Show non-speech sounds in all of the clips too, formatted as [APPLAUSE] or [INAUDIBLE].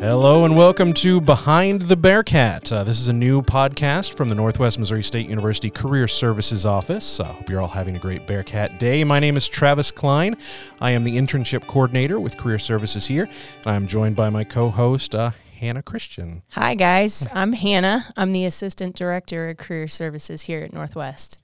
Hello and welcome to Behind the Bearcat. Uh, this is a new podcast from the Northwest Missouri State University Career Services Office. I uh, hope you're all having a great Bearcat day. My name is Travis Klein. I am the internship coordinator with Career Services here, and I'm joined by my co-host uh, Hannah Christian. Hi guys, I'm Hannah. I'm the assistant director of Career Services here at Northwest.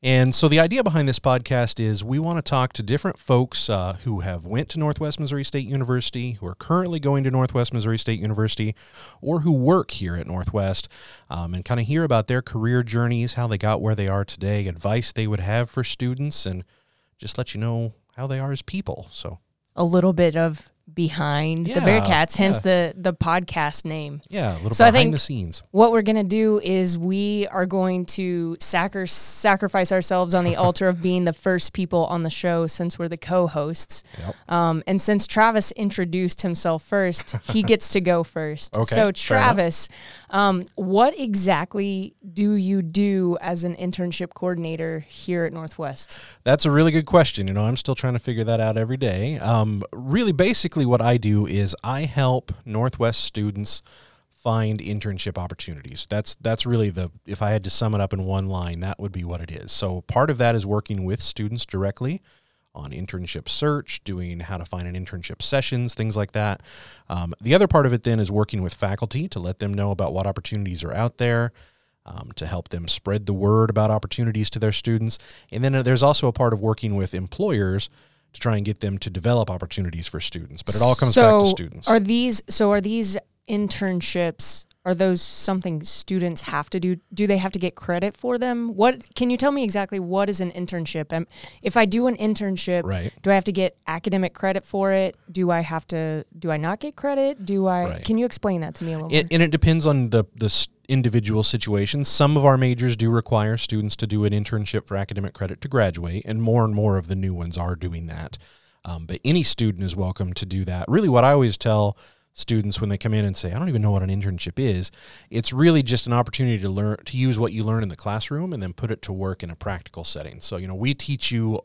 And so the idea behind this podcast is we want to talk to different folks uh, who have went to Northwest Missouri State University, who are currently going to Northwest Missouri State University, or who work here at Northwest, um, and kind of hear about their career journeys, how they got where they are today, advice they would have for students, and just let you know how they are as people. So a little bit of behind yeah, the Bearcats, hence yeah. the the podcast name. Yeah, a little so behind I think the scenes. What we're gonna do is we are going to sacri- sacrifice ourselves on the [LAUGHS] altar of being the first people on the show since we're the co-hosts. Yep. Um, and since Travis introduced himself first, he [LAUGHS] gets to go first. Okay, so Travis, um, what exactly do you do as an internship coordinator here at Northwest? That's a really good question. You know, I'm still trying to figure that out every day. Um, really, basically, what I do is I help Northwest students find internship opportunities. That's that's really the if I had to sum it up in one line, that would be what it is. So part of that is working with students directly on internship search, doing how to find an internship sessions, things like that. Um, the other part of it then is working with faculty to let them know about what opportunities are out there. Um, to help them spread the word about opportunities to their students. And then uh, there's also a part of working with employers to try and get them to develop opportunities for students. But it all comes so back to students. Are these so are these internships are those something students have to do? Do they have to get credit for them? What can you tell me exactly what is an internship? and if I do an internship, right. do I have to get academic credit for it? Do I have to? Do I not get credit? Do I? Right. Can you explain that to me a little? Bit? It, and it depends on the the individual situations. Some of our majors do require students to do an internship for academic credit to graduate, and more and more of the new ones are doing that. Um, but any student is welcome to do that. Really, what I always tell students when they come in and say, I don't even know what an internship is. It's really just an opportunity to learn to use what you learn in the classroom and then put it to work in a practical setting. So, you know, we teach you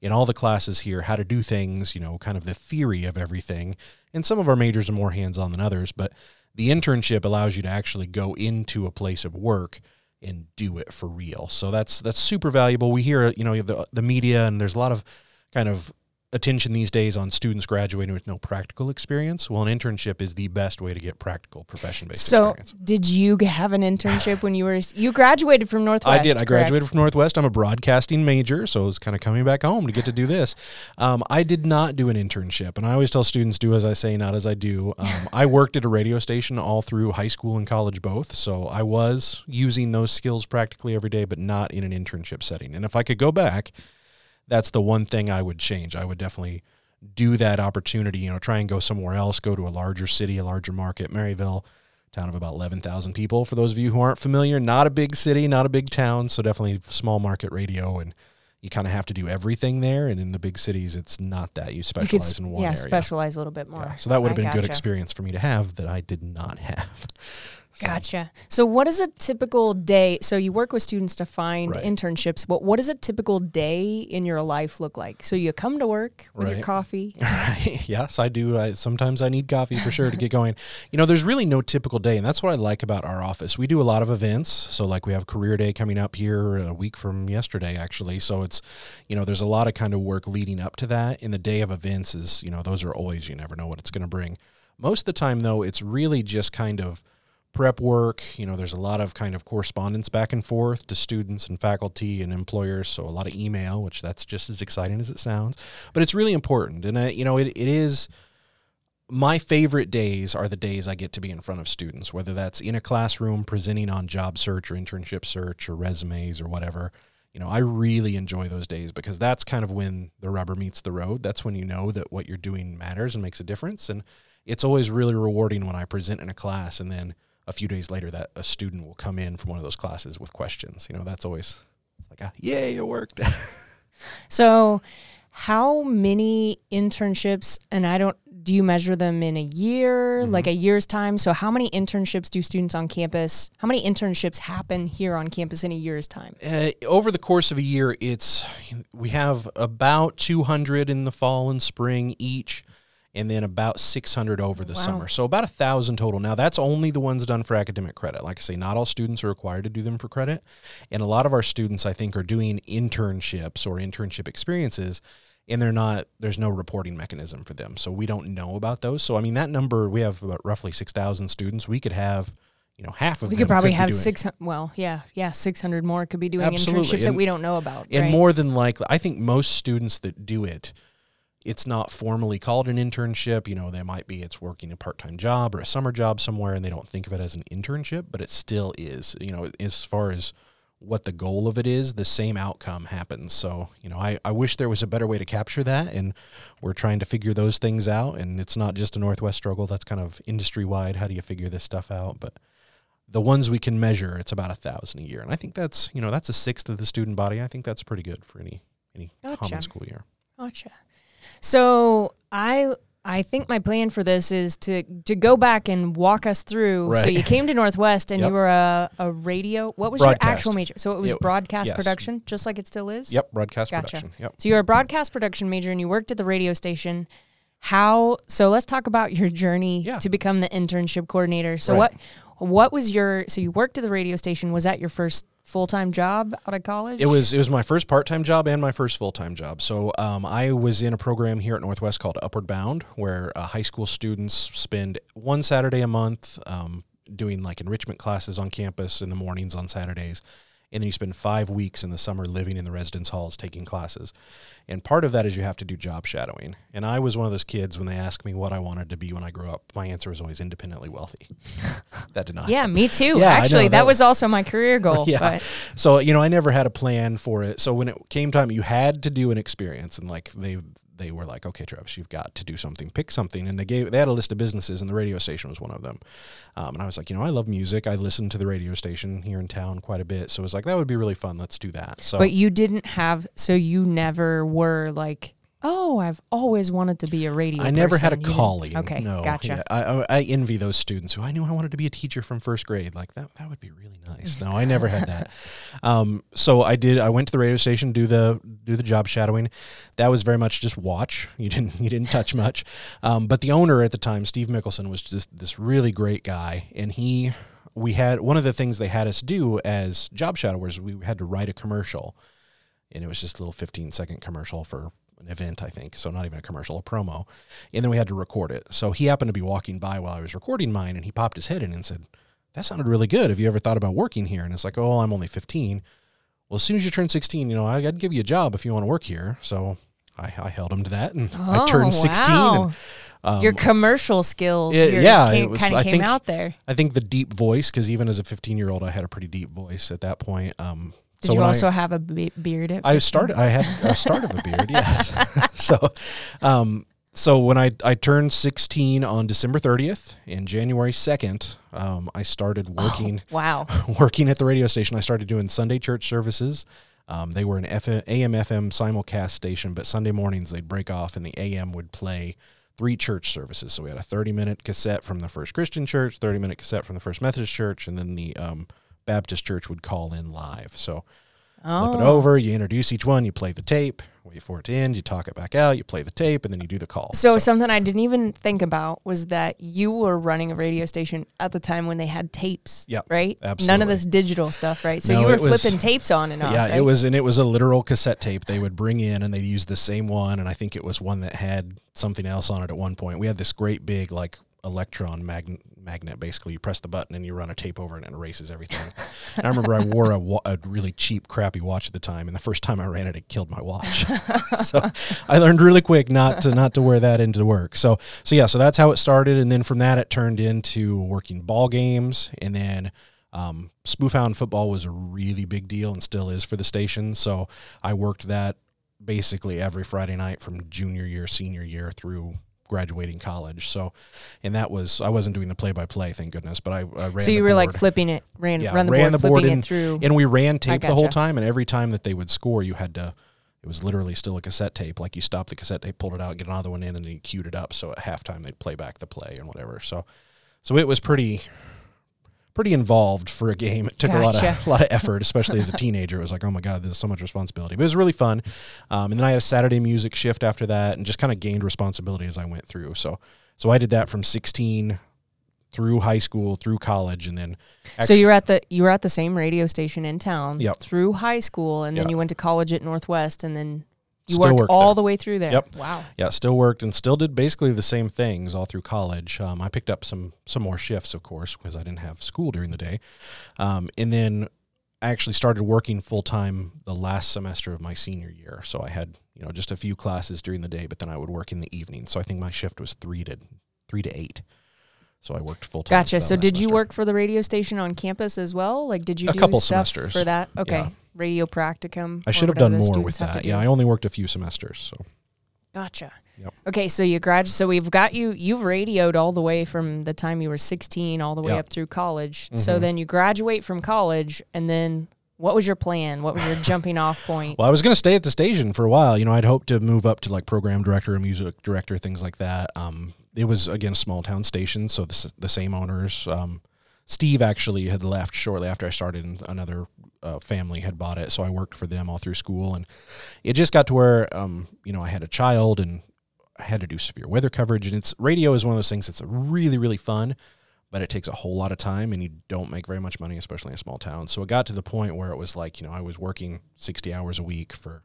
in all the classes here how to do things, you know, kind of the theory of everything. And some of our majors are more hands-on than others, but the internship allows you to actually go into a place of work and do it for real. So that's that's super valuable. We hear, you know, the the media and there's a lot of kind of attention these days on students graduating with no practical experience. Well, an internship is the best way to get practical profession based so experience. did you have an internship when you were you graduated from Northwest? I did. I graduated from Northwest. I'm a broadcasting major, so I was kind of coming back home to get to do this. Um, I did not do an internship, and I always tell students, "Do as I say, not as I do." [LAUGHS] Um, I worked at a radio station all through high school and college both, so I was using those skills practically every day, but not in an internship setting. And if I could go back that's the one thing I would change. I would definitely do that opportunity, you know, try and go somewhere else, go to a larger city, a larger market. Maryville, town of about 11,000 people. For those of you who aren't familiar, not a big city, not a big town, so definitely small market radio and you kind of have to do everything there and in the big cities it's not that you specialize you in one yeah, area. specialize a little bit more. Yeah, so that would have been a good experience for me to have that I did not [LAUGHS] have. Gotcha. So, what is a typical day? So, you work with students to find right. internships, but what does a typical day in your life look like? So, you come to work with right. your coffee. [LAUGHS] yes, I do. I, sometimes I need coffee for sure to get going. You know, there's really no typical day, and that's what I like about our office. We do a lot of events. So, like, we have Career Day coming up here a week from yesterday, actually. So, it's, you know, there's a lot of kind of work leading up to that. And the day of events is, you know, those are always, you never know what it's going to bring. Most of the time, though, it's really just kind of, prep work. You know, there's a lot of kind of correspondence back and forth to students and faculty and employers. So a lot of email, which that's just as exciting as it sounds. But it's really important. And, uh, you know, it, it is my favorite days are the days I get to be in front of students, whether that's in a classroom presenting on job search or internship search or resumes or whatever. You know, I really enjoy those days because that's kind of when the rubber meets the road. That's when you know that what you're doing matters and makes a difference. And it's always really rewarding when I present in a class and then a few days later that a student will come in from one of those classes with questions. You know, that's always it's like, a, yay, it worked. [LAUGHS] so, how many internships, and I don't, do you measure them in a year, mm-hmm. like a year's time? So, how many internships do students on campus, how many internships happen here on campus in a year's time? Uh, over the course of a year, it's, we have about 200 in the fall and spring each. And then about 600 over the Wow. summer. So about a thousand total. Now that's only the ones done for academic credit. Like I say, not all students are required to do them for credit, and a lot of our students, I think, are doing internships or internship experiences, and they're not. There's no reporting mechanism for them, so we don't know about those. So I mean, that number we have about roughly 6,000 students. We could have, you know, half of We them could probably be have six. Well, yeah, yeah, six hundred more could be doing Absolutely. internships that we don't know about. and right? more than likely i think most students that do it it's not formally called an internship you know they might be it's working a part-time job or a summer job somewhere and they don't think of it as an internship but it still is you know as far as what the goal of it is the same outcome happens so you know I, I wish there was a better way to capture that and we're trying to figure those things out and it's not just a northwest struggle that's kind of industry wide how do you figure this stuff out but the ones we can measure, it's about a thousand a year, and I think that's you know that's a sixth of the student body. I think that's pretty good for any any Gotcha. common school year. Gotcha. So I I think my plan for this is to to go back and walk us through. So you came to Northwest and Yep. you were a, a radio. What was Broadcast. your actual major? So it was It- broadcast yes. production, just like it still is. Yep, broadcast Gotcha. production. Yep. So you're a broadcast production major and you worked at the radio station. How? So let's talk about your journey Yeah. to become the internship coordinator. So Right. what? What was your? So you worked at the radio station. Was that your first full time job out of college? It was it was my first part time job and my first full time job. So um, I was in a program here at Northwest called Upward Bound, where uh, high school students spend one Saturday a month um, doing like enrichment classes on campus in the mornings on Saturdays, and then you spend five weeks in the summer living in the residence halls taking classes. And part of that is you have to do job shadowing. And I was one of those kids when they asked me what I wanted to be when I grew up. My answer was always independently wealthy. [LAUGHS] that did not Yeah, me too. Yeah, Actually, that, that- was also my career [LAUGHS] goal. Yeah. But so you know i never had a plan for it so when it came time you had to do an experience and like they they were like okay travis you've got to do something pick something and they gave they had a list of businesses and the radio station was one of them um, and i was like you know i love music i listen to the radio station here in town quite a bit so it was like that would be really fun let's do that so but you didn't have. So you never were like, oh, I've always wanted to be a radio. I never had a person." You didn't- calling. Okay, no, gotcha. Yeah, I, I, I envy those students who I knew I wanted to be a teacher from first grade. Like that, that would be really nice. No, I never had that. [LAUGHS] Um, so I did. I went to the radio station do the do the job shadowing. That was very much just watch. You didn't [LAUGHS] you didn't touch much. Um, but the owner at the time, Steve Mickelson, was just this really great guy, and he. We had one of the things they had us do as job shadowers. We had to write a commercial and it was just a little 15 second commercial for an event, I think. So not even a commercial, a promo. And then we had to record it. So he happened to be walking by while I was recording mine, and he popped his head in and said, "That sounded really good. Have you ever thought about working here?" And it's like, "Oh, I'm only 15." Well, as soon as you turn 16, you know, I- I'd give you a job if you want to work here. So I, I held him to that, and I Oh, turned 16. wow. And, um, Your commercial skills, it- your, yeah, it was- kind of came think- out there. I think the deep voice, because even as a 15 year old, I had a pretty deep voice at that point. Um, Did so you when I- also have a be- beard? At I started. I had a start of a beard. [LAUGHS] Yes. [LAUGHS] so, um, so when I I turned 16 on December 30th, and January 2nd, um, I started working [LAUGHS] Wow. [LAUGHS] working at the radio station. I started doing Sunday church services. Um, they were an F- AM FM simulcast station, but Sunday mornings they'd break off, and the AM would play three church services. So we had a 30 minute cassette from the First Christian Church, 30 minute cassette from the First Methodist Church, and then the um, Baptist Church would call in live. So Oh. flip it oh. over, you introduce each one, you play the tape, wait for it to end, you talk it back out, you play the tape, and then you do the call. So, something I didn't even think about was that you were running a radio station at the time when they had tapes. Yep, Right. Absolutely. None of this digital stuff, right? So No, you were was- flipping tapes on and off. yeah, right? it was, and it was a literal cassette tape they would bring in, and they used the same one, and I think it was one that had something else on it at one point. We had this great big like electron magnet magnet basically. You press the button and you run a tape over it and it erases everything. And i remember i [LAUGHS] wore a, wa- a really cheap crappy watch at the time and the first time i ran it it killed my watch. [LAUGHS] So i learned really quick not to not to wear that into work. So so yeah so that's how it started and then from that it turned into working ball games and then um, spoofhound football was a really big deal and still is for the station. So i worked that basically every friday night from junior year senior year through graduating college. So and that was i wasn't doing the play-by-play thank goodness but i, I ran so you were like flipping it, ran, Yeah, run the ran board, the board and- it through. and we ran tape the whole time and every time that they would score you had to it was literally still a cassette tape like you stopped the cassette tape pulled it out get another one in and then you queued it up so at halftime they'd play back the play and whatever. So so it was pretty pretty involved for a game. It took a lot of a [LAUGHS] lot of effort, especially as a [LAUGHS] teenager. It was like, oh my god, there's so much responsibility. But it was really fun. Um, and then I had a Saturday music shift after that, and just kind of gained responsibility as I went through. So so I did that from 16 through high school, through college, and then so you were at the you were at the same radio station in town Yep. through high school, and then you went to college at Northwest, and then you Still worked worked all there. the way through there. Yep. Wow. yeah, still worked and still did basically the same things all through college. Um, I picked up some some more shifts, of course, because I didn't have school during the day, um, and then I actually started working full time the last semester of my senior year. So I had you know just a few classes during the day, but then I would work in the evening. So I think my shift was three to three to eight. So I worked full time. Gotcha. So did you work for the radio station on campus as well? Like, did you A do couple stuff semesters. for that? Okay. Yeah. Radio practicum. I should have done more with that. Yeah, I only worked a few semesters. So Gotcha. Yep. Okay, so you grad. So we've got you. You've radioed all the way from the time you were 16 all the way Yep. up through college. So Mhm. then you graduate from college, and then what was your plan? What was your jumping off point? Well, I was going to stay at the station for a while. You know, I'd hoped to move up to like program director or music director, things like that. Um, it was again a small town station, so the, the same owners. Um, Steve actually had left shortly after I started, and another uh, family had bought it, so I worked for them all through school, and it just got to where um, you know I had a child and I had to do severe weather coverage, and it's radio is one of those things that's really really fun. But it takes a whole lot of time, and you don't make very much money, especially in a small town. So it got to the point where it was like, you know, I was working sixty hours a week for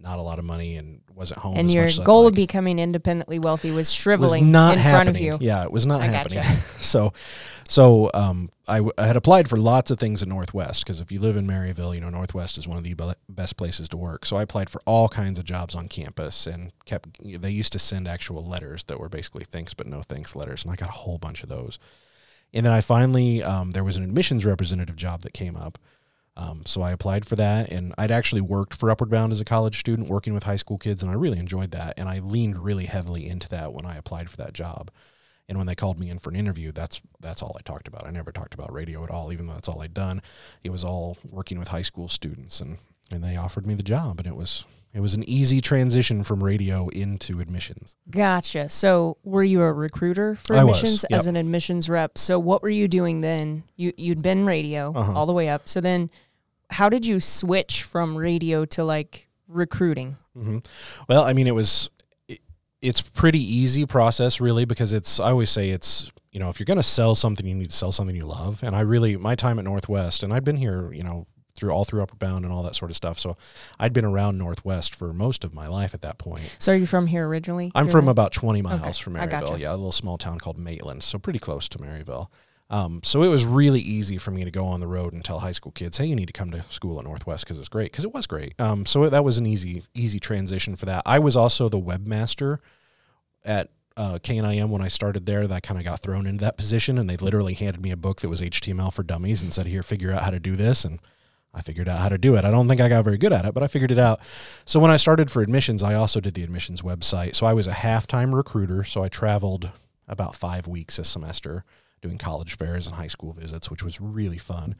not a lot of money, and wasn't home. and your goal like of becoming independently wealthy was shriveling was not in happening. front of you. Yeah, it was not I happening. gotcha. [LAUGHS] so, so um, I, w- I had applied for lots of things in Northwest because if you live in Maryville, you know Northwest is one of the be- best places to work. So I applied for all kinds of jobs on campus and kept. They used to send actual letters that were basically thanks but no thanks letters, and I got a whole bunch of those. And then I finally um, there was an admissions representative job that came up. Um, so I applied for that, and I'd actually worked for Upward Bound as a college student, working with high school kids, and I really enjoyed that. And I leaned really heavily into that when I applied for that job. And when they called me in for an interview, that's that's all I talked about. I never talked about radio at all, even though that's all I'd done. It was all working with high school students, and and they offered me the job, and it was it was an easy transition from radio into admissions. Gotcha. So were you a recruiter for I was, admissions yep. as an admissions rep? So what were you doing then? You you'd been radio Uh-huh. all the way up. So then how did you switch from radio to like recruiting? hmm Well, I mean, it was it, it's pretty easy process really because it's I always say it's you know if you're going to sell something you need to sell something you love and I really my time at Northwest and I'd been here you know through all through Upward Bound and all that sort of stuff so I'd been around Northwest for most of my life at that point. So are you from here originally? I'm You're from about 20 miles Okay, from Maryville. gotcha. Yeah, a little small town called Maitland, so pretty close to Maryville. Um, so it was really easy for me to go on the road and tell high school kids, "Hey, you need to come to school at Northwest because it's great." Because it was great. Um, so that was an easy, easy transition for that. I was also the webmaster at uh, KNIM when I started there. That I kind of got thrown into that position, and they literally handed me a book that was HTML for dummies and said, "Here, figure out how to do this." And I figured out how to do it. I don't think I got very good at it, but I figured it out. So when I started for admissions, I also did the admissions website. So I was a half-time recruiter. So I traveled about five weeks a semester doing college fairs and high school visits, which was really fun.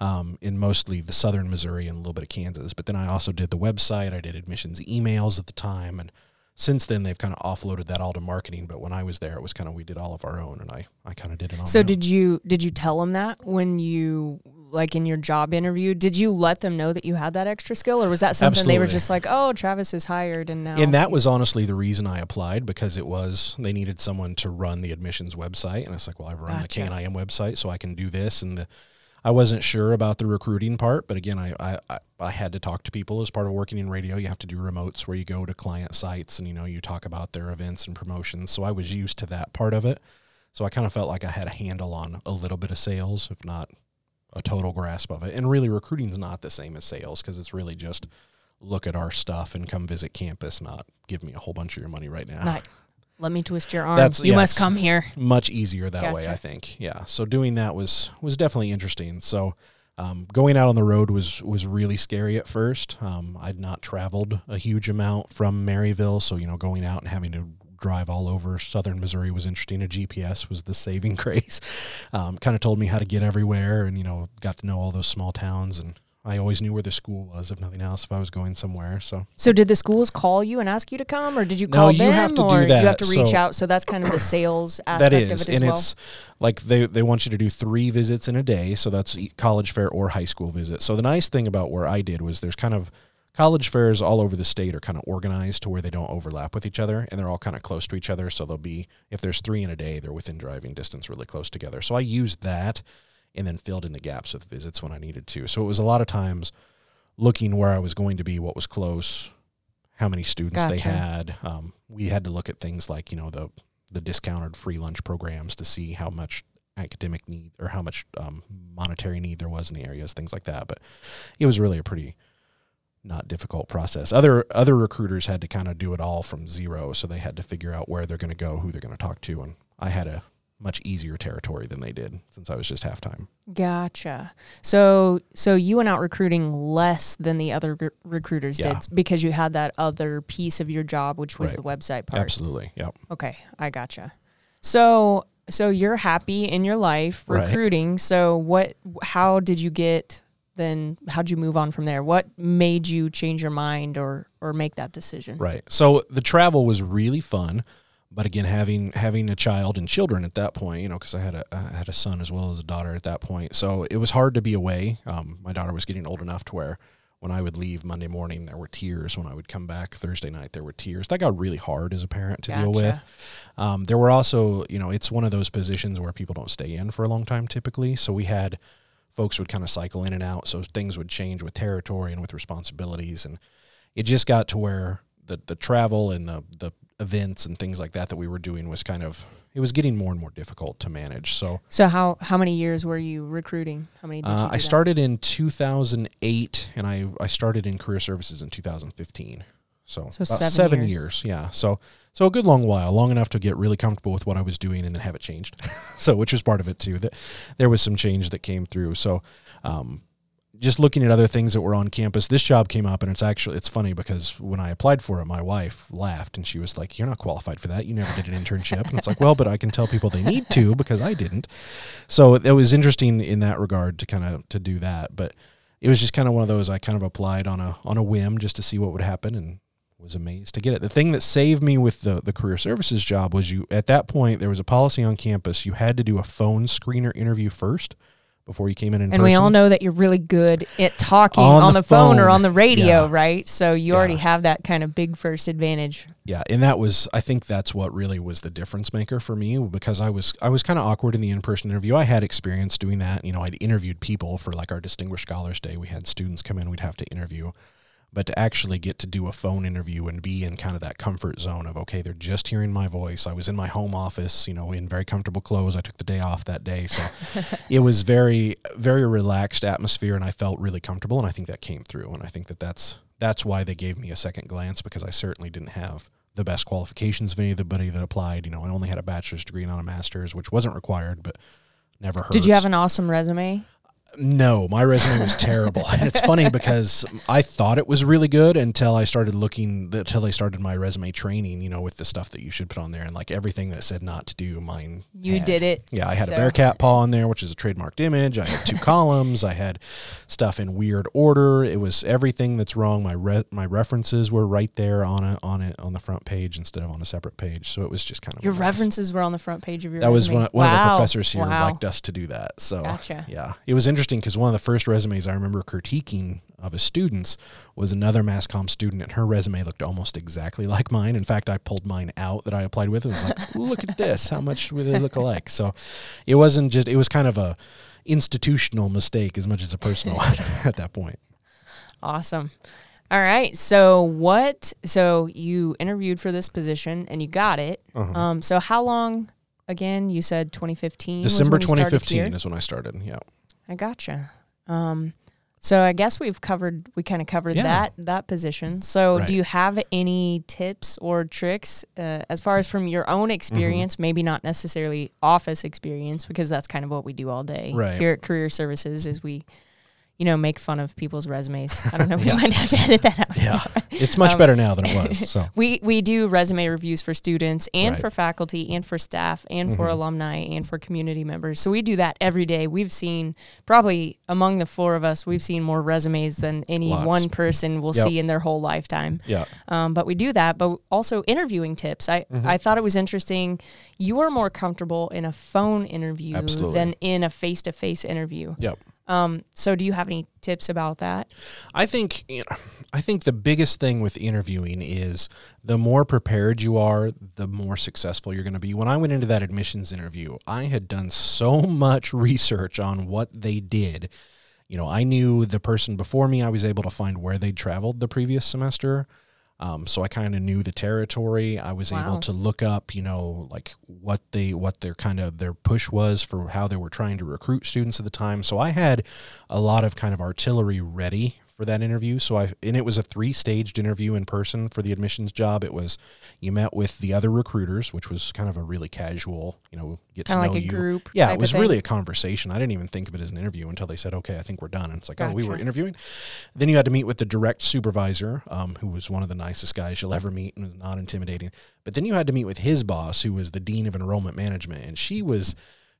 Um, in mostly the southern Missouri and a little bit of Kansas. But then I also did the website. I did admissions emails at the time, and since then they've kind of offloaded that all to marketing. But when I was there, it was kind of we did all of our own, and I I kind of did it on. So my own. did you did you tell them that when you like in your job interview? Did you let them know that you had that extra skill, or was that something they were just like, "Oh, Travis is hired," and now And that was honestly the reason I applied because it was they needed someone to run the admissions website, and it's like, well, I've run Gotcha. the KNIM website, so I can do this. And the, I wasn't sure about the recruiting part, but again, I, I I- I had to talk to people as part of working in radio. You have to do remotes where you go to client sites and you know you talk about their events and promotions. So I was used to that part of it. So I kind of felt like I had a handle on a little bit of sales, if not a total grasp of it. And really, recruiting's not the same as sales because it's really just look at our stuff and come visit campus, not give me a whole bunch of your money right now. Not, let me twist your arm. That's- you yes. must come here. Much easier that way, I think. Yeah. So doing that was was definitely interesting. So um, going out on the road was was really scary at first. Um, I'd not traveled a huge amount from Maryville, so you know going out and having to drive all over southern Missouri was interesting. A GPS was the saving [LAUGHS] grace. Um, kind of told me how to get everywhere, and you know got to know all those small towns and I always knew where the school was, if nothing else, if I was going somewhere. So, So did the schools call you and ask you to come, or did you No, call you them, have to do or you have to reach So- out? So that's kind of the sales [CLEARS THROAT] aspect that of it as and well. it's like they they want you to do three visits in a day. So that's college fair or high school visit. So the nice thing about where I did was there's kind of college fairs all over the state are kind of organized to where they don't overlap with each other and they're all kind of close to each other. So they'll be if there's three in a day, they're within driving distance, really close together. So I used that and then filled in the gaps with visits when I needed to. So it was a lot of times looking where I was going to be, what was close, how many students they had. Um, we had to look at things like you know the the discounted free lunch programs to see how much academic need or how much um, monetary need there was in the areas, things like that. But it was really a pretty not difficult process. Other other recruiters had to kind of do it all from zero, so they had to figure out where they're going to go, who they're going to talk to, and I had a much easier territory than they did since I was just half time. Gotcha. So so you went out recruiting less than the other re- recruiters Yeah. did because you had that other piece of your job, which was Right. the website part. Absolutely, yep. Okay, I gotcha. So so you're happy in your life Right. recruiting. So what how did you get then how'd you move on from there? What made you change your mind or or make that decision? Right. So the travel was really fun, but again, having having a child and children at that point, you know, because I had a I had a son as well as a daughter at that point, so it was hard to be away. Um, my daughter was getting old enough to where when I would leave Monday morning, there were tears. When I would come back Thursday night, there were tears. That got really hard as a parent to deal with. Um, there were also, you know, it's one of those positions where people don't stay in for a long time typically. So we had folks would kind of cycle in and out. So things would change with territory and with responsibilities. And it just got to where the, the travel and the, the events and things like that that we were doing was kind of, it was getting more and more difficult to manage. So So how how many years were you recruiting? How many did you uh, I started in 2008 and I, I started in career services in 2015. So, So seven seven years. years. Yeah. So, so a good long while, long enough to get really comfortable with what I was doing and then have it changed. [LAUGHS] so, which was part of it too, that there was some change that came through. So, um, just looking at other things that were on campus, this job came up and it's actually, it's funny because when I applied for it, my wife laughed and she was like, you're not qualified for that. You never did an internship. And it's like, well, but I can tell people they need to because I didn't. So it was interesting in that regard to kind of, to do that. But it was just kind of one of those, I kind of applied on a, on a whim just to see what would happen and was amazed to get it. The thing that saved me with the, the career services job was you, at that point, there was a policy on campus. You had to do a phone screener interview first before you came in in and person. we all know that you're really good at talking On on, the the, phone. or on the radio, Yeah. right? So you already have that kind of big first advantage. Yeah, and that was I think that's what really was the difference maker for me because I was I was kind of awkward in the in-person interview. I had experience doing that. You know, I'd interviewed people for like our distinguished scholars day. We had students come in, we'd have to interview. But to actually get to do a phone interview and be in kind of that comfort zone of okay, they're just hearing my voice. I was in my home office, you know, in very comfortable clothes. I took the day off that day, so [LAUGHS] it was very very relaxed atmosphere, and I felt really comfortable. And I think that came through. And I think that that's that's why they gave me a second glance because I certainly didn't have the best qualifications of anybody that applied. You know, I only had a bachelor's degree, not a master's, which wasn't required, but never hurts. Did you have an awesome resume? No, my resume was terrible. and it's funny because I thought it was really good until I started looking, until I started my resume training, you know, with the stuff that you should put on there. And like everything that said not to do, mine. You had. did it. Yeah, I had So- a Bearcat paw on there, which is a trademarked image. I had two [LAUGHS] columns. I had stuff in weird order. It was everything that's wrong. My re- my references were right there on it on it on the front page instead of on a separate page. So it was just kind of Your references were on the front page of your resume. That was resume. one, one of the professors here Wow. liked us to do that. So Gotcha. yeah, it was interesting because one of the first resumes I remember critiquing of a student's was another mass comm student, and her resume looked almost exactly [LAUGHS] like mine. In fact, I pulled mine out that I applied with. and was like, look at this, how much would they look alike? So it wasn't just it was kind of a institutional mistake as much as a personal [LAUGHS] one at that point. Awesome. All right. So what? So you interviewed for this position and you got it. Uh-huh. Um. So how long? Again, you said 2015. was December when you 2015 here? is when I started. Yeah. I gotcha. Um, so I guess we've covered we kind of covered Yeah. that that position. So Right. do you have any tips or tricks uh, as far as from your Mm-hmm. own experience? Maybe not necessarily office experience because that's kind of what we do all day Right. here at Career Services. Is we, you know, make fun of people's resumes. I don't know. We yeah. might have to edit that out. Yeah, [LAUGHS] it's much um, better now than it was. So [LAUGHS] we we do resume reviews for students and right. for faculty and for staff and mm-hmm. for alumni and for community members. So we do that every day. We've seen probably among the four of us, we've seen more resumes than any Lots. one person will yep. see in their whole lifetime. Yeah. Um, but we do that. But also interviewing tips. I mm-hmm. I thought it was interesting. You are more comfortable in a phone interview Absolutely. than in a face to face interview. Yep. Um, so do you have any tips about that? I think you know, I think the biggest thing with interviewing is the more prepared you are, the more successful you're going to be. When I went into that admissions interview, I had done so much research on what they did. You know, I knew the person before me. I was able to find where they traveled the previous semester. Um, so I kind of knew the territory. I was wow. able to look up, you know, like what they what their kind of their push was for how they were trying to recruit students at the time. So I had a lot of kind of artillery ready for that interview. So I and it was a three staged interview in person for the admissions job. It was you met with the other recruiters, which was kind of a really casual, you know, get kind to know like a you. group. Yeah, it was really a conversation. I didn't even think of it as an interview until they said, "Okay, I think we're done." And it's like. "Oh, we were interviewing." Then you had to meet with the direct supervisor, um, who was one of the nicest guys you'll ever meet and was not intimidating. But then you had to meet with his boss, who was the dean of enrollment management, and she was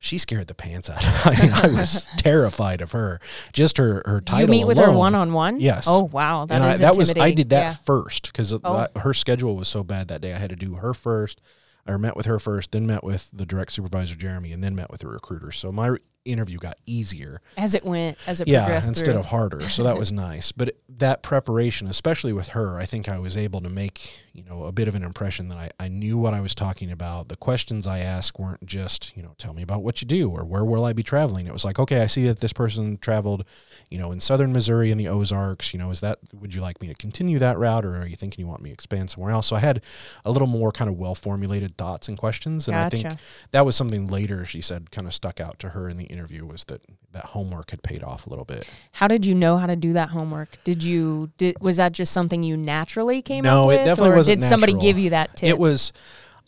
she scared the pants out of me. [LAUGHS] I mean, I was [LAUGHS] terrified of her. Just her her title. You meet with alone. her one on one. Yes. Oh wow, that and is I, that was I did that yeah. first because oh. her schedule was so bad that day. I had to do her first. I met with her first, then met with the direct supervisor Jeremy, and then met with the recruiter. So my interview got easier. As it went as it yeah progressed instead through. of harder. So that was [LAUGHS] nice. But it, that preparation especially with her i think i was able to make you know a bit of an impression that I, I knew what i was talking about. The questions i asked weren't just you know tell me about what you do or where will i be traveling? It was like okay i see that this person traveled you know in southern missouri in the ozarks. You know is that would you like me to continue that route or are you thinking you want me to expand somewhere else? So i had a little more kind of well formulated thoughts and questions. And gotcha. i think that was something later she said kind of stuck out to her in the interview was that that homework had paid off a little bit. How did you know how to do that homework? Did you did was that just something you naturally came no, up with? No, it definitely wasn't. Did somebody give you that tip? It was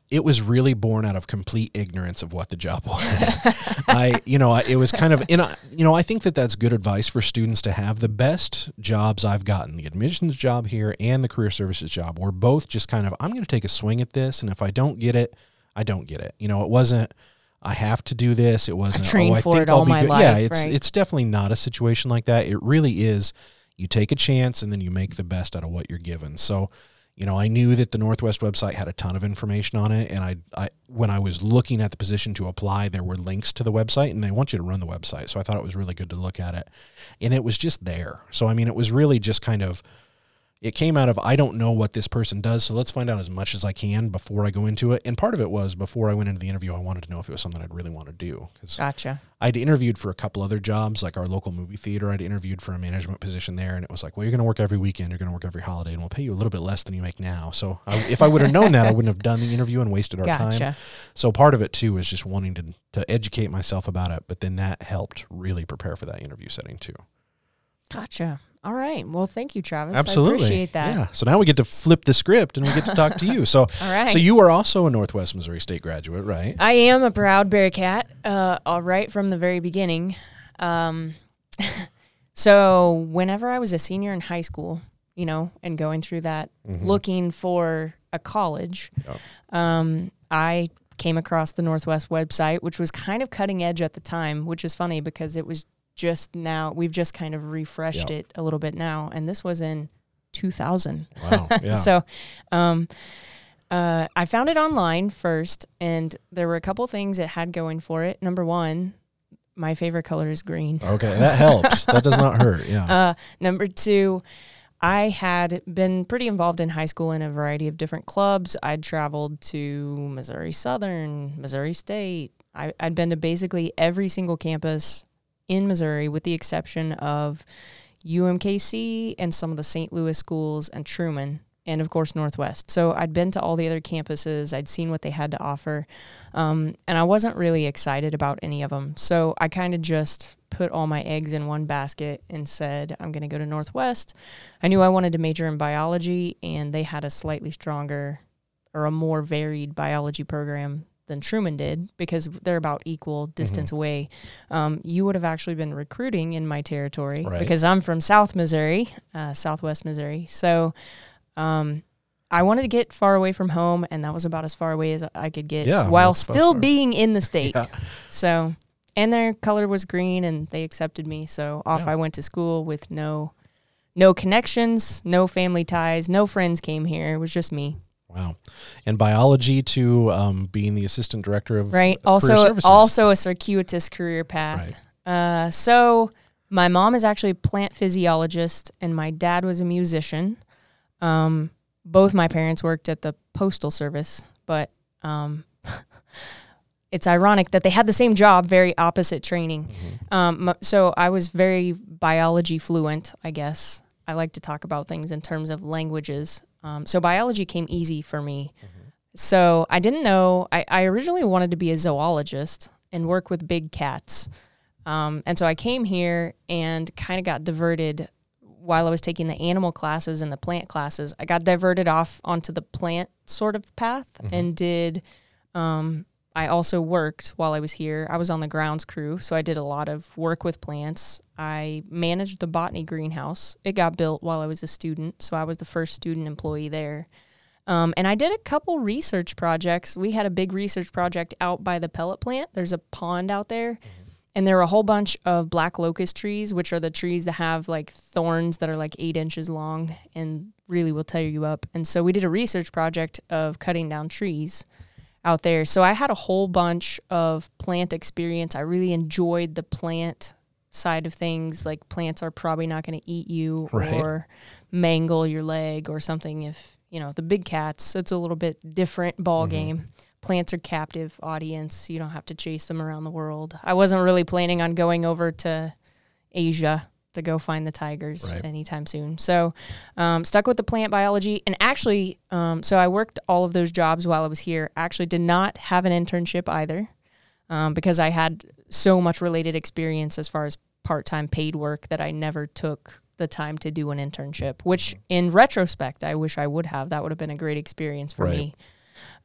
it was really born out of complete ignorance of what the job was. [LAUGHS] I, you know, I, it was kind of, and I, you know, I think that that's good advice for students to have. The best jobs I've gotten, the admissions job here and the career services job, were both just kind of, I'm going to take a swing at this, and if I don't get it, I don't get it. You know, it wasn't I have to do this. It wasn't. I trained oh, I for think it I'll all be my good. life. Yeah, it's right. it's definitely not a situation like that. It really is. You take a chance and then you make the best out of what you're given. So, you know, I knew that the Northwest website had a ton of information on it, and I, I when I was looking at the position to apply, there were links to the website, and they want you to run the website. So I thought it was really good to look at it, and it was just there. So I mean, it was really just kind of it came out of I don't know what this person does, so let's find out as much as I can before I go into it. And part of it was before I went into the interview, I wanted to know if it was something I'd really want to do. Cause gotcha. I'd interviewed for a couple other jobs, like our local movie theater. I'd interviewed for a management position there, and it was like, well, you're going to work every weekend, you're going to work every holiday, and we'll pay you a little bit less than you make now. So I, if I would have known that, I wouldn't have done the interview and wasted our gotcha. time. So part of it too is just wanting to to educate myself about it, but then that helped really prepare for that interview setting too. Gotcha. All right. Well, thank you, Travis. Absolutely. I appreciate that. Yeah. So now we get to flip the script and we get to talk to you. So, [LAUGHS] All right. so you are also a Northwest Missouri State graduate, right? I am a proud Bearcat, uh, all right from the very beginning. Um, [LAUGHS] so whenever I was a senior in high school, you know, and going through that, Mhm. looking for a college, Yep. um, I came across the Northwest website, which was kind of cutting edge at the time, which is funny because it was just now we've just kind of refreshed Yep. it a little bit now, and this was in 2000. Wow. [LAUGHS] Yeah. so, um, uh, I found it online first, and there were a couple things it had going for it. Number one, my favorite color is green. okay, that helps. that does not hurt. Yeah. [LAUGHS] Uh, number two, I had been pretty involved in high school in a variety of different clubs. I'd traveled to Missouri Southern, Missouri State. I, I'd been to basically every single campus in Missouri, with the exception of UMKC and some of the St. Louis schools and Truman, and of course Northwest. So I'd been to all the other campuses. I'd seen what they had to offer, um, and I wasn't really excited about any of them. So I kind of just put all my eggs in one basket and said, I'm going to go to Northwest. I knew I wanted to major in biology, and they had a slightly stronger or a more varied biology program than Truman did because they're about equal distance mm-hmm. away. Um, you would have actually been recruiting in my territory right. because I'm from South Missouri, uh, Southwest Missouri. So um, I wanted to get far away from home, and that was about as far away as I could get yeah, while still being in the state. [LAUGHS] Yeah. So, and their color was green, and they accepted me. So off yeah. I went to school with no, no connections, no family ties, no friends came here. It was just me. Wow, and biology to um, being the assistant director of right. Also, also a circuitous career path. Right. Uh, so my mom is actually a plant physiologist, and my dad was a musician. Um, both my parents worked at the postal service, but um, [LAUGHS] it's ironic that they had the same job, very opposite training. Mm-hmm. Um, so I was very biology fluent, I guess. I like to talk about things in terms of languages. Um, so biology came easy for me. Mm-hmm. So I didn't know, I, I, originally wanted to be a zoologist and work with big cats. Um, and so I came here and kind of got diverted while I was taking the animal classes and the plant classes, I got diverted off onto the plant sort of path mm-hmm. and did. Um, I also worked while I was here. I was on the grounds crew, so I did a lot of work with plants. I managed the botany greenhouse. It got built while I was a student, so I was the first student employee there. Um, and I did a couple research projects. We had a big research project out by the pellet plant. There's a pond out there. Mm-hmm and there were a whole bunch of black locust trees, which are the trees that have like thorns that are like eight inches long and really will tear you up. And so we did a research project of cutting down trees out there. So I had a whole bunch of plant experience. I really enjoyed the plant side of things. Like plants are probably not going to eat you right. or mangle your leg or something if, you know, the big cats, it's a little bit different ball mm-hmm. game plants are captive audience. You don't have to chase them around the world. I wasn't really planning on going over to Asia to go find the tigers right. anytime soon. So, um, stuck with the plant biology. And actually, um, so I worked all of those jobs while I was here. Actually, did not have an internship either um, because I had so much related experience as far as part time paid work that I never took the time to do an internship, which in retrospect, I wish I would have. That would have been a great experience for right. me.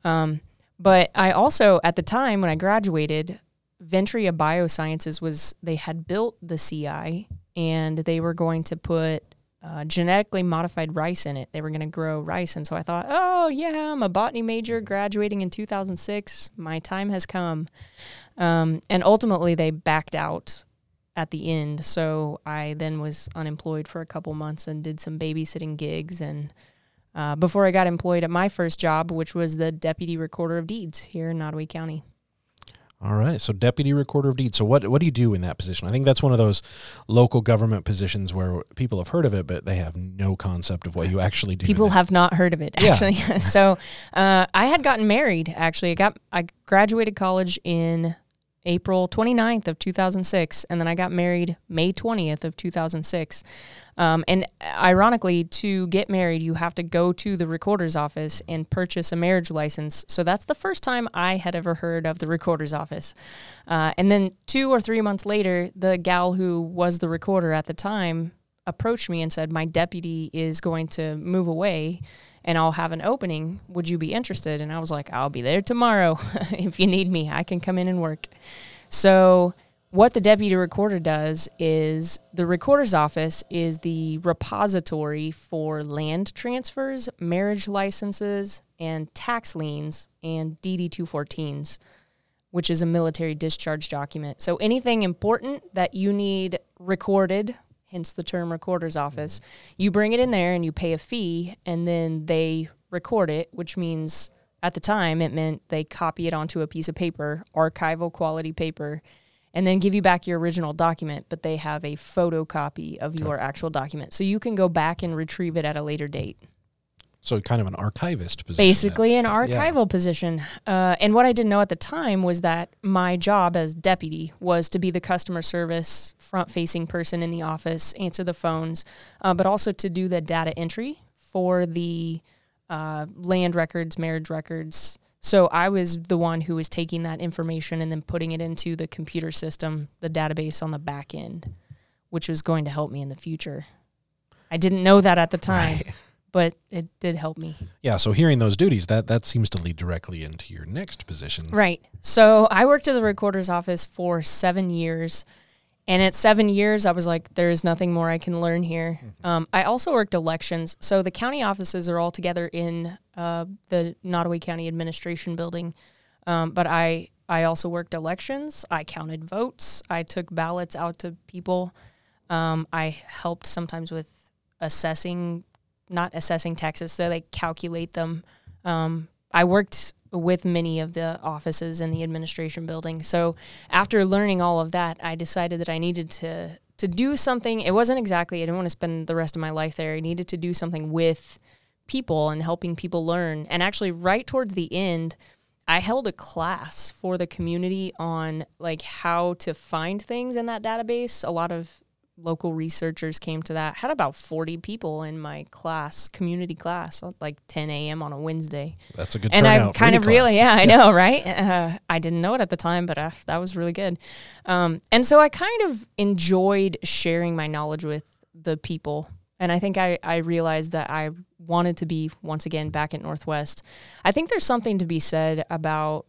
Um, but I also, at the time when I graduated, Ventria Biosciences was, they had built the CI and they were going to put uh, genetically modified rice in it. They were going to grow rice. And so I thought, oh, yeah, I'm a botany major graduating in 2006. My time has come. Um, and ultimately, they backed out at the end. So I then was unemployed for a couple months and did some babysitting gigs and uh, before I got employed at my first job, which was the deputy recorder of deeds here in Nodaway County. All right, so deputy recorder of deeds. So what what do you do in that position? I think that's one of those local government positions where people have heard of it, but they have no concept of what you actually do. People have not heard of it actually. Yeah. [LAUGHS] so uh, I had gotten married. Actually, I got I graduated college in April 29th of 2006 and then I got married May 20th of 2006. Um, and ironically, to get married, you have to go to the recorder's office and purchase a marriage license. So that's the first time I had ever heard of the recorder's office. Uh, and then two or three months later, the gal who was the recorder at the time approached me and said, My deputy is going to move away and I'll have an opening. Would you be interested? And I was like, I'll be there tomorrow. [LAUGHS] if you need me, I can come in and work. So, what the deputy recorder does is the recorder's office is the repository for land transfers, marriage licenses, and tax liens and DD 214s, which is a military discharge document. So, anything important that you need recorded hence the term recorder's office. Mm-hmm. You bring it in there and you pay a fee, and then they record it, which means at the time it meant they copy it onto a piece of paper, archival quality paper, and then give you back your original document, but they have a photocopy of okay. your actual document. So you can go back and retrieve it at a later date. So kind of an archivist position. Basically, an archival yeah. position. Uh, and what I didn't know at the time was that my job as deputy was to be the customer service front-facing person in the office, answer the phones, uh, but also to do the data entry for the uh, land records, marriage records. So I was the one who was taking that information and then putting it into the computer system, the database on the back end, which was going to help me in the future. I didn't know that at the time. Right but it did help me. Yeah, so hearing those duties, that that seems to lead directly into your next position. Right. So I worked at the recorder's office for seven years. And at seven years, I was like, there is nothing more I can learn here. Mm-hmm. Um, I also worked elections. So the county offices are all together in uh, the Nodaway County Administration Building. Um, but I, I also worked elections. I counted votes. I took ballots out to people. Um, I helped sometimes with assessing, not assessing taxes, so they calculate them. Um, I worked with many of the offices in the administration building. So after learning all of that, I decided that I needed to to do something. It wasn't exactly I didn't want to spend the rest of my life there. I needed to do something with people and helping people learn. And actually right towards the end, I held a class for the community on like how to find things in that database. A lot of local researchers came to that. Had about 40 people in my class, community class, like 10 a.m. on a Wednesday. That's a good and I kind of really, yeah, I know, right? Uh, I didn't know it at the time, but uh, that was really good. Um, and so I kind of enjoyed sharing my knowledge with the people. And I think I, I realized that I wanted to be once again back at Northwest. I think there's something to be said about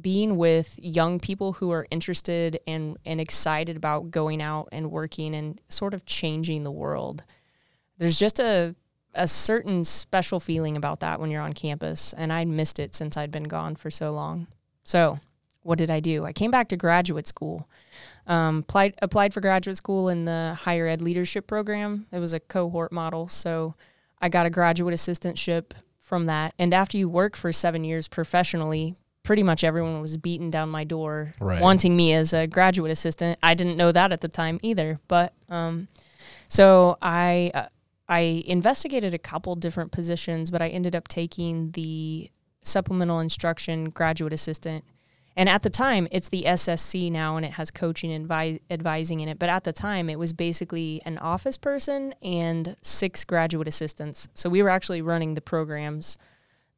being with young people who are interested and, and excited about going out and working and sort of changing the world. There's just a a certain special feeling about that when you're on campus, and I'd missed it since I'd been gone for so long. So, what did I do? I came back to graduate school. Um, applied applied for graduate school in the higher ed leadership program. It was a cohort model, so I got a graduate assistantship from that. And after you work for seven years professionally, pretty much everyone was beating down my door right. wanting me as a graduate assistant. I didn't know that at the time either, but um, so I uh, I investigated a couple different positions, but I ended up taking the supplemental instruction graduate assistant. And at the time, it's the SSC now, and it has coaching and advi- advising in it. But at the time, it was basically an office person and six graduate assistants. So we were actually running the programs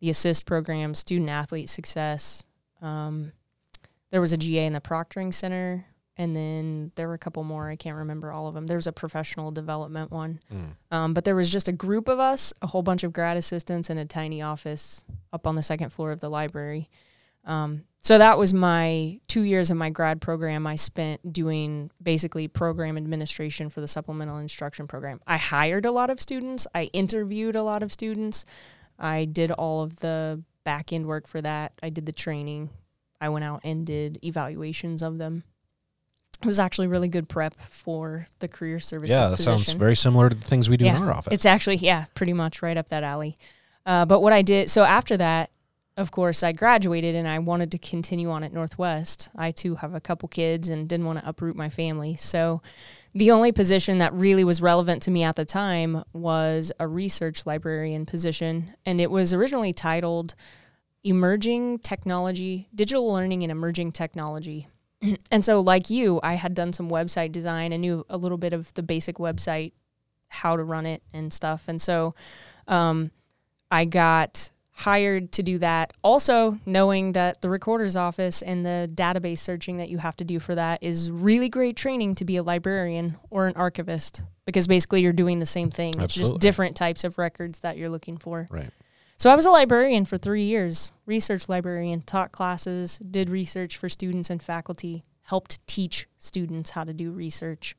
the assist program, student athlete success. Um, there was a GA in the proctoring center, and then there were a couple more. I can't remember all of them. There was a professional development one, mm. um, but there was just a group of us, a whole bunch of grad assistants, in a tiny office up on the second floor of the library. Um, so that was my two years of my grad program. I spent doing basically program administration for the supplemental instruction program. I hired a lot of students. I interviewed a lot of students. I did all of the back end work for that. I did the training. I went out and did evaluations of them. It was actually really good prep for the career services. Yeah, that position. sounds very similar to the things we do yeah, in our office. It's actually yeah, pretty much right up that alley. Uh, but what I did so after that, of course, I graduated and I wanted to continue on at Northwest. I too have a couple kids and didn't want to uproot my family, so the only position that really was relevant to me at the time was a research librarian position, and it was originally titled Emerging Technology, Digital Learning and Emerging Technology. [CLEARS THROAT] and so, like you, I had done some website design. I knew a little bit of the basic website, how to run it, and stuff. And so, um, I got hired to do that. Also, knowing that the recorder's office and the database searching that you have to do for that is really great training to be a librarian or an archivist because basically you're doing the same thing. Absolutely. It's just different types of records that you're looking for. Right. So I was a librarian for three years, research librarian, taught classes, did research for students and faculty, helped teach students how to do research,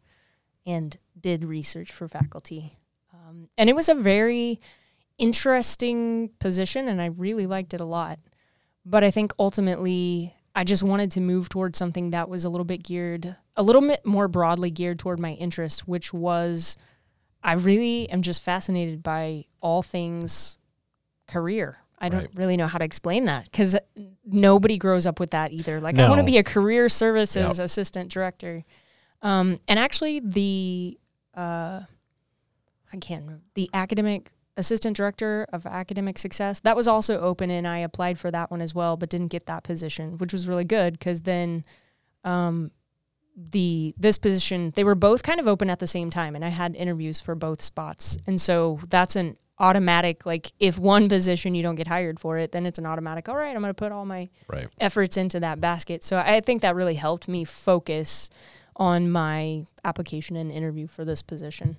and did research for faculty. Um, and it was a very interesting position and I really liked it a lot. But I think ultimately I just wanted to move towards something that was a little bit geared, a little bit more broadly geared toward my interest, which was I really am just fascinated by all things career. I don't right. really know how to explain that because nobody grows up with that either. Like, no. I want to be a career services yep. assistant director. Um, and actually, the uh, I can't remember, the academic assistant director of academic success. That was also open, and I applied for that one as well, but didn't get that position, which was really good because then um, the this position they were both kind of open at the same time, and I had interviews for both spots, and so that's an automatic like if one position you don't get hired for it then it's an automatic all right i'm going to put all my right. efforts into that basket so i think that really helped me focus on my application and interview for this position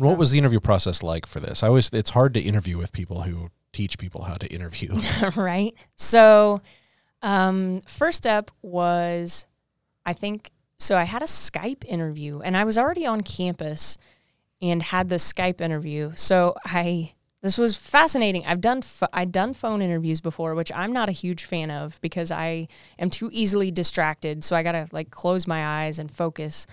And what was the interview process like for this? I always it's hard to interview with people who teach people how to interview. [LAUGHS] [LAUGHS] right. So, um, first up was, I think, so I had a Skype interview and I was already on campus and had the Skype interview. So I, this was fascinating. I've done I've done phone interviews before, which I'm not a huge fan of because I am too easily distracted. So I gotta like close my eyes and focus.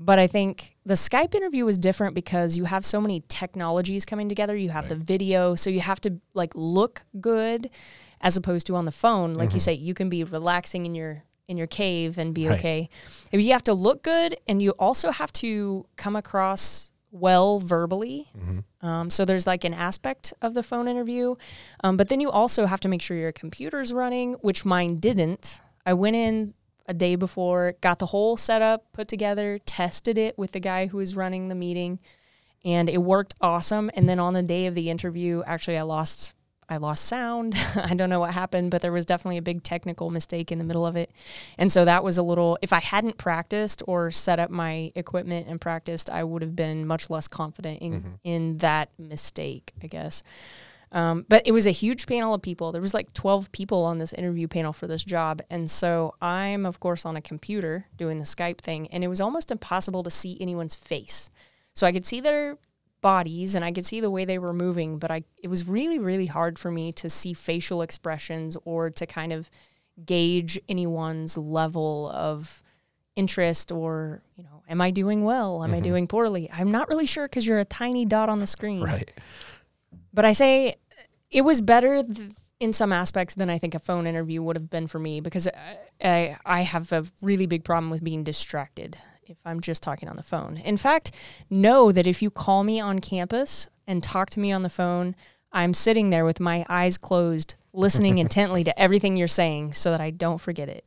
But I think the Skype interview was different because you have so many technologies coming together. You have right. the video, so you have to like look good as opposed to on the phone. Like mm-hmm. you say, you can be relaxing in your in your cave and be right. okay. You have to look good, and you also have to come across well verbally. Mm-hmm. Um, so there's like an aspect of the phone interview, um, but then you also have to make sure your computer's running, which mine didn't. I went in a day before, got the whole setup put together, tested it with the guy who was running the meeting, and it worked awesome. And then on the day of the interview, actually, I lost. I lost sound. [LAUGHS] I don't know what happened, but there was definitely a big technical mistake in the middle of it. And so that was a little, if I hadn't practiced or set up my equipment and practiced, I would have been much less confident in, mm-hmm. in that mistake, I guess. Um, but it was a huge panel of people. There was like 12 people on this interview panel for this job. And so I'm, of course, on a computer doing the Skype thing, and it was almost impossible to see anyone's face. So I could see their bodies and I could see the way they were moving, but I it was really, really hard for me to see facial expressions or to kind of gauge anyone's level of interest or, you know, am I doing well? Am mm-hmm. I doing poorly? I'm not really sure because you're a tiny dot on the screen. Right. But I say it was better th- in some aspects than I think a phone interview would have been for me because I, I, I have a really big problem with being distracted if I'm just talking on the phone. In fact, know that if you call me on campus and talk to me on the phone, I'm sitting there with my eyes closed, listening [LAUGHS] intently to everything you're saying so that I don't forget it.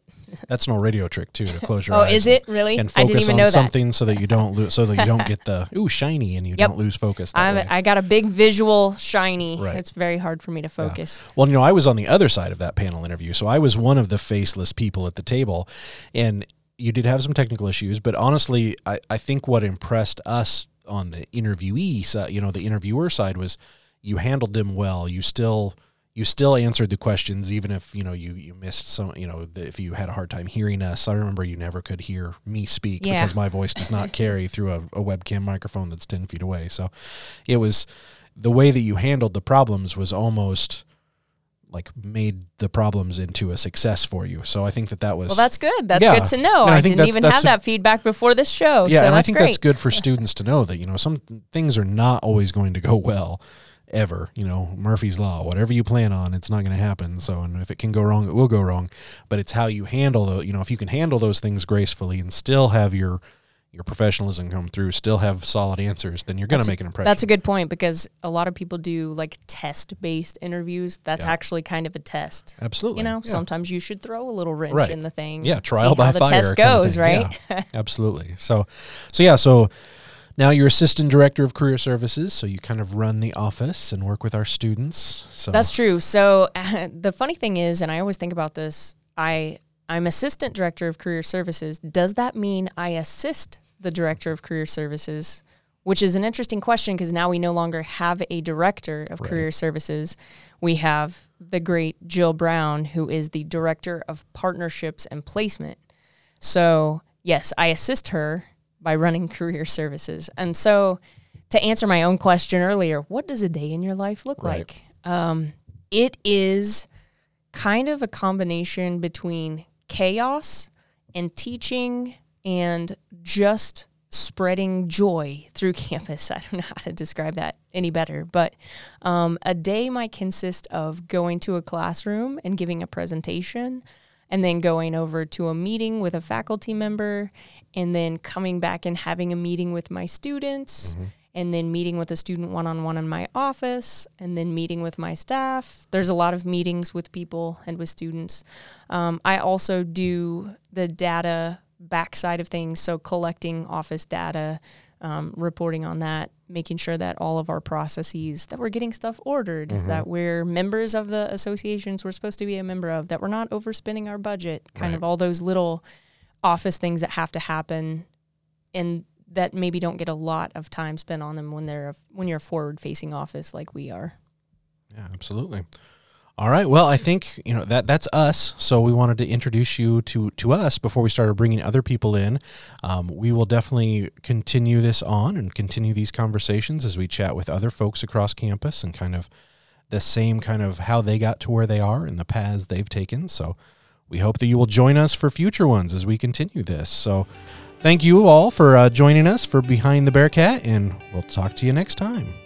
That's an old radio trick too to close your oh, eyes. Oh, is it really? And focus I didn't even on know something that. so that you don't lose, so that you don't [LAUGHS] get the ooh shiny and you yep. don't lose focus. I got a big visual shiny. Right. It's very hard for me to focus. Yeah. Well, you know, I was on the other side of that panel interview, so I was one of the faceless people at the table, and you did have some technical issues, but honestly, I, I think what impressed us on the interviewee side, you know, the interviewer side was you handled them well. You still you still answered the questions even if you know you you missed some you know the, if you had a hard time hearing us i remember you never could hear me speak yeah. because my voice does not [LAUGHS] carry through a, a, webcam microphone that's 10 feet away so it was the way that you handled the problems was almost like made the problems into a success for you so i think that that was well that's good that's yeah. good to know i, I didn't even have a, that feedback before this show yeah so and i think great. that's good for [LAUGHS] students to know that you know some things are not always going to go well ever. You know, Murphy's Law, whatever you plan on, it's not going to happen. So, and if it can go wrong, it will go wrong. But it's how you handle the, you know, if you can handle those things gracefully and still have your, your professionalism come through, still have solid answers, then you're going to make an impression. That's a good point because a lot of people do like test based interviews. That's yeah. actually kind of a test. Absolutely. You know, yeah. sometimes you should throw a little wrench right. in the thing. Yeah, trial by the fire. test goes, right? Yeah, absolutely. So, so yeah, so now you're assistant director of career services, so you kind of run the office and work with our students. So That's true. So uh, [LAUGHS] the funny thing is, and I always think about this, I I'm assistant director of career services. Does that mean I assist the director of career services? Which is an interesting question because now we no longer have a director of right. career services. We have the great Jill Brown, who is the director of partnerships and placement. So, yes, I assist her by running career services. And so, to answer my own question earlier, what does a day in your life look right. like? Um, it is kind of a combination between chaos and teaching and just spreading joy through [LAUGHS] campus. I don't know how to describe that any better, but um, a day might consist of going to a classroom and giving a presentation, and then going over to a meeting with a faculty member and then coming back and having a meeting with my students mm-hmm. and then meeting with a student one on one in my office and then meeting with my staff. There's a lot of meetings with people and with students. Um, I also do the data backside of things, so collecting office data, um, reporting on that, making sure that all of our processes, that we're getting stuff ordered, mm-hmm. that we're members of the associations we're supposed to be a member of, that we're not overspending our budget, kind right. of all those little office things that have to happen and that maybe don't get a lot of time spent on them when they're a, when you're a forward facing office like we are. Yeah, absolutely. All right. Well, I think you know that that's us. So we wanted to introduce you to to us before we started bringing other people in. Um, we will definitely continue this on and continue these conversations as we chat with other folks across campus and kind of the same kind of how they got to where they are and the paths they've taken. So we hope that you will join us for future ones as we continue this. So thank you all for uh, joining us for Behind the Bearcat, and we'll talk to you next time.